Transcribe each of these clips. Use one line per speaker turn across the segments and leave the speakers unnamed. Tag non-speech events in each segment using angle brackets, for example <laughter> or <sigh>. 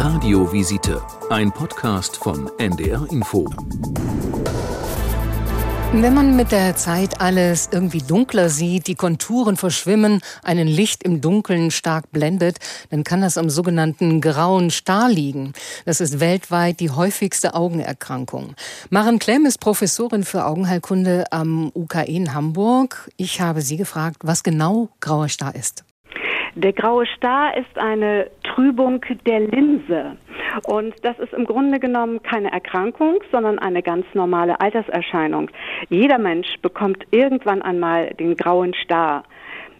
Radiovisite, ein Podcast von NDR Info.
Wenn man mit der Zeit alles irgendwie dunkler sieht, die Konturen verschwimmen, einen Licht im Dunkeln stark blendet, dann kann das am sogenannten grauen Star liegen. Das ist weltweit die häufigste Augenerkrankung. Maren Klemm ist Professorin für Augenheilkunde am UKE in Hamburg. Ich habe sie gefragt, was genau grauer Star ist.
Der graue Star ist eine Trübung der Linse. Und das ist im Grunde genommen keine Erkrankung, sondern eine ganz normale Alterserscheinung. Jeder Mensch bekommt irgendwann einmal den grauen Star.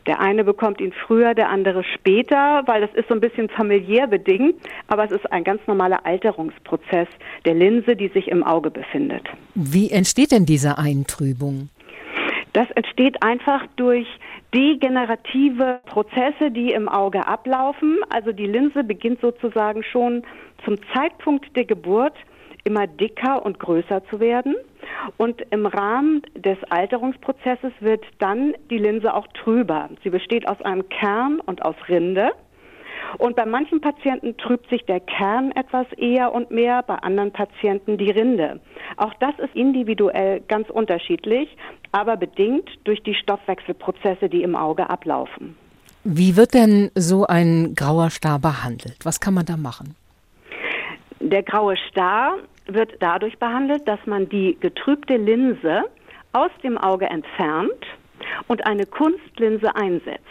Der eine bekommt ihn früher, der andere später, weil das ist so ein bisschen familiär bedingt, aber es ist ein ganz normaler Alterungsprozess der Linse, die sich im Auge befindet.
Wie entsteht denn diese Eintrübung?
Das entsteht einfach durch degenerative Prozesse, die im Auge ablaufen. Also die Linse beginnt sozusagen schon zum Zeitpunkt der Geburt immer dicker und größer zu werden. Und im Rahmen des Alterungsprozesses wird dann die Linse auch trüber. Sie besteht aus einem Kern und aus Rinde. Und bei manchen Patienten trübt sich der Kern etwas eher und mehr, bei anderen Patienten die Rinde. Auch das ist individuell ganz unterschiedlich, aber bedingt durch die Stoffwechselprozesse, die im Auge ablaufen.
Wie wird denn so ein grauer Star behandelt? Was kann man da machen?
Der graue Star wird dadurch behandelt, dass man die getrübte Linse aus dem Auge entfernt und eine Kunstlinse einsetzt.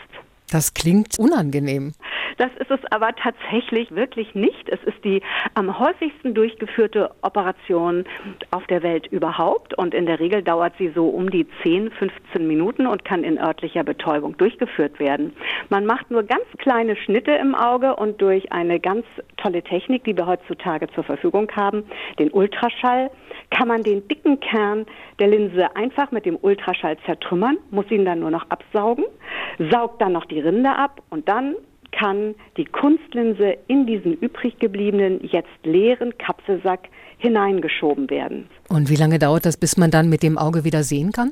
Das klingt unangenehm.
Das ist es aber tatsächlich wirklich nicht. Es ist die am häufigsten durchgeführte Operation auf der Welt überhaupt und in der Regel dauert sie so um die 10, 15 Minuten und kann in örtlicher Betäubung durchgeführt werden. Man macht nur ganz kleine Schnitte im Auge und durch eine ganz tolle Technik, die wir heutzutage zur Verfügung haben, den Ultraschall, kann man den dicken Kern der Linse einfach mit dem Ultraschall zertrümmern, muss ihn dann nur noch absaugen, saugt dann noch die Rinde ab und dann kann die Kunstlinse in diesen übrig gebliebenen, jetzt leeren Kapselsack hineingeschoben werden.
Und wie lange dauert das, bis man dann mit dem Auge wieder sehen kann?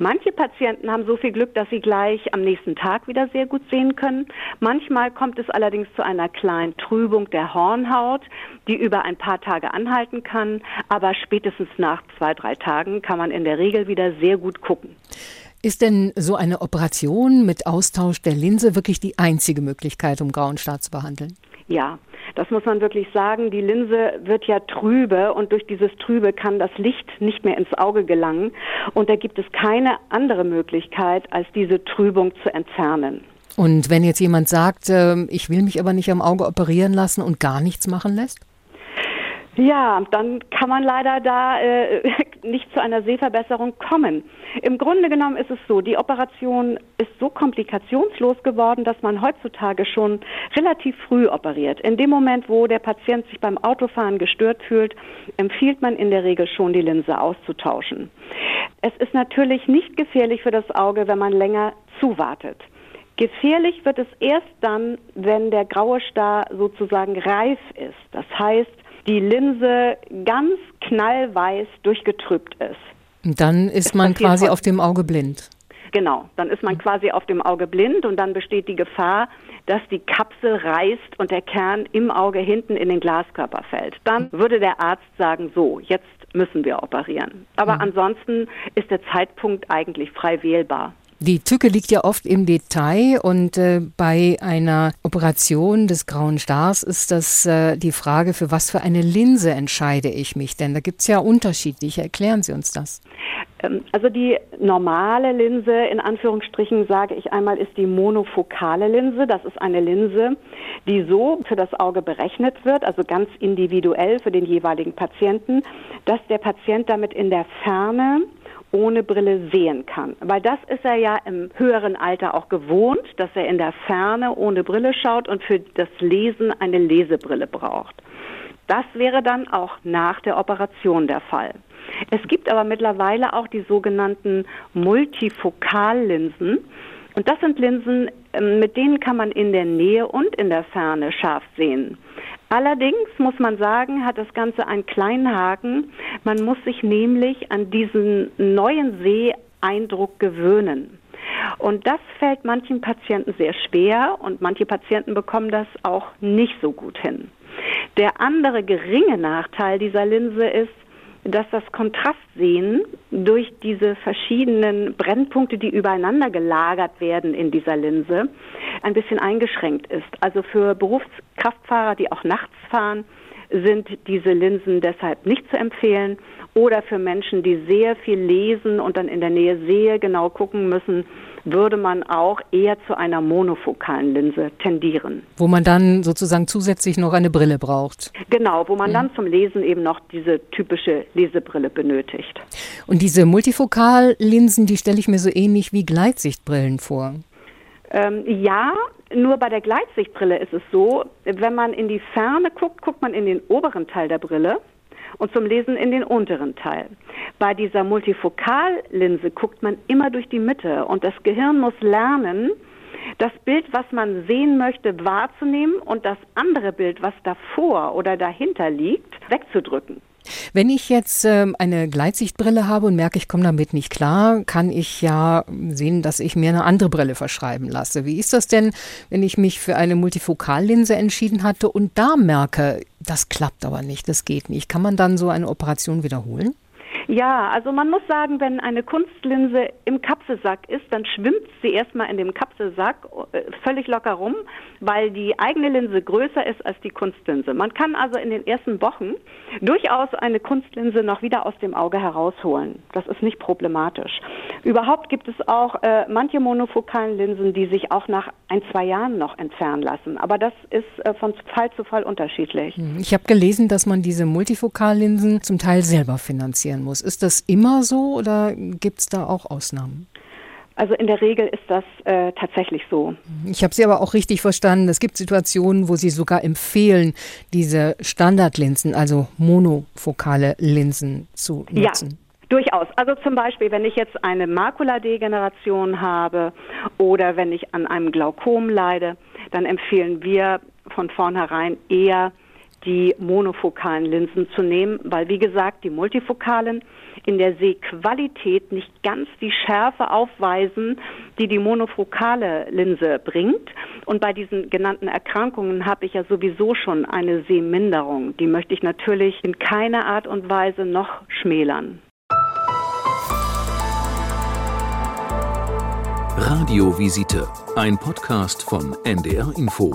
Manche Patienten haben so viel Glück, dass sie gleich am nächsten Tag wieder sehr gut sehen können. Manchmal kommt es allerdings zu einer kleinen Trübung der Hornhaut, die über ein paar Tage anhalten kann. Aber spätestens nach zwei, drei Tagen kann man in der Regel wieder sehr gut gucken.
Ist denn so eine Operation mit Austausch der Linse wirklich die einzige Möglichkeit, um grauen Star zu behandeln?
Ja, das muss man wirklich sagen. Die Linse wird ja trübe und durch dieses Trübe kann das Licht nicht mehr ins Auge gelangen. Und da gibt es keine andere Möglichkeit, als diese Trübung zu entfernen.
Und wenn jetzt jemand sagt, ähm, ich will mich aber nicht am Auge operieren lassen und gar nichts machen lässt?
Ja, dann kann man leider da äh, <laughs> nicht zu einer Sehverbesserung kommen. Im Grunde genommen ist es so, die Operation ist so komplikationslos geworden, dass man heutzutage schon relativ früh operiert. In dem Moment, wo der Patient sich beim Autofahren gestört fühlt, empfiehlt man in der Regel schon, die Linse auszutauschen. Es ist natürlich nicht gefährlich für das Auge, wenn man länger zuwartet. Gefährlich wird es erst dann, wenn der graue Star sozusagen reif ist. Das heißt, die Linse ganz knallweiß durchgetrübt ist.
Dann ist man quasi auf dem Auge blind.
Genau, dann ist man quasi auf dem Auge blind und dann besteht die Gefahr, dass die Kapsel reißt und der Kern im Auge hinten in den Glaskörper fällt. Dann würde der Arzt sagen, so, jetzt müssen wir operieren. Aber mhm. ansonsten ist der Zeitpunkt eigentlich frei wählbar.
Die Tücke liegt ja oft im Detail und äh, bei einer Operation des grauen Stars ist das äh, die Frage, für was für eine Linse entscheide ich mich denn? Da gibt es ja unterschiedliche. Erklären Sie uns das.
Ähm, also die normale Linse, in Anführungsstrichen sage ich einmal, ist die monofokale Linse. Das ist eine Linse, die so für das Auge berechnet wird, also ganz individuell für den jeweiligen Patienten, dass der Patient damit in der Ferne ohne Brille sehen kann. Weil das ist er ja im höheren Alter auch gewohnt, dass er in der Ferne ohne Brille schaut und für das Lesen eine Lesebrille braucht. Das wäre dann auch nach der Operation der Fall. Es gibt aber mittlerweile auch die sogenannten Multifokallinsen. Und das sind Linsen, ähm, mit denen kann man in der Nähe und in der Ferne scharf sehen. Allerdings muss man sagen, hat das Ganze einen kleinen Haken. Man muss sich nämlich an diesen neuen Seeeindruck gewöhnen. Und das fällt manchen Patienten sehr schwer und manche Patienten bekommen das auch nicht so gut hin. Der andere geringe Nachteil dieser Linse ist, dass das Kontrastsehen durch diese verschiedenen Brennpunkte, die übereinander gelagert werden in dieser Linse, ein bisschen eingeschränkt ist. Also für Berufskraftfahrer, die auch nachts fahren, sind diese Linsen deshalb nicht zu empfehlen. Oder für Menschen, die sehr viel lesen und dann in der Nähe sehr genau gucken müssen, würde man auch eher zu einer monofokalen Linse tendieren.
Wo man dann sozusagen zusätzlich noch eine Brille braucht.
Genau, wo man mhm. dann zum Lesen eben noch diese typische Lesebrille benötigt.
Und diese Multifokallinsen, die stelle ich mir so ähnlich wie Gleitsichtbrillen vor.
Ähm, ja, nur bei der Gleitsichtbrille ist es so, wenn man in die Ferne guckt, guckt man in den oberen Teil der Brille und zum Lesen in den unteren Teil. Bei dieser Multifokallinse guckt man immer durch die Mitte und das Gehirn muss lernen, das Bild, was man sehen möchte, wahrzunehmen und das andere Bild, was davor oder dahinter liegt, wegzudrücken.
Wenn ich jetzt ähm, eine Gleitsichtbrille habe und merke, ich komme damit nicht klar, kann ich ja sehen, dass ich mir eine andere Brille verschreiben lasse. Wie ist das denn, wenn ich mich für eine Multifokallinse entschieden hatte und da merke, das klappt aber nicht, das geht nicht? Kann man dann so eine Operation wiederholen?
Ja, also man muss sagen, wenn eine Kunstlinse im Kapselsack ist, dann schwimmt sie erstmal in dem Kapselsack äh, völlig locker rum, weil die eigene Linse größer ist als die Kunstlinse. Man kann also in den ersten Wochen durchaus eine Kunstlinse noch wieder aus dem Auge herausholen. Das ist nicht problematisch. Überhaupt gibt es auch äh, manche monofokalen Linsen, die sich auch nach ein, zwei Jahren noch entfernen lassen. Aber das ist äh, von Fall zu Fall unterschiedlich.
Ich habe gelesen, dass man diese Multifokallinsen zum Teil selber finanzieren muss. Ist das immer so oder gibt es da auch Ausnahmen?
Also in der Regel ist das äh, tatsächlich so.
Ich habe Sie aber auch richtig verstanden. Es gibt Situationen, wo Sie sogar empfehlen, diese Standardlinsen, also monofokale Linsen zu nutzen.
Ja. Durchaus. Also zum Beispiel, wenn ich jetzt eine Makuladegeneration habe oder wenn ich an einem Glaukom leide, dann empfehlen wir von vornherein eher die monofokalen Linsen zu nehmen, weil wie gesagt, die multifokalen in der Sehqualität nicht ganz die Schärfe aufweisen, die die monofokale Linse bringt. Und bei diesen genannten Erkrankungen habe ich ja sowieso schon eine Sehminderung. Die möchte ich natürlich in keiner Art und Weise noch schmälern.
Radiovisite, ein Podcast von NDR Info.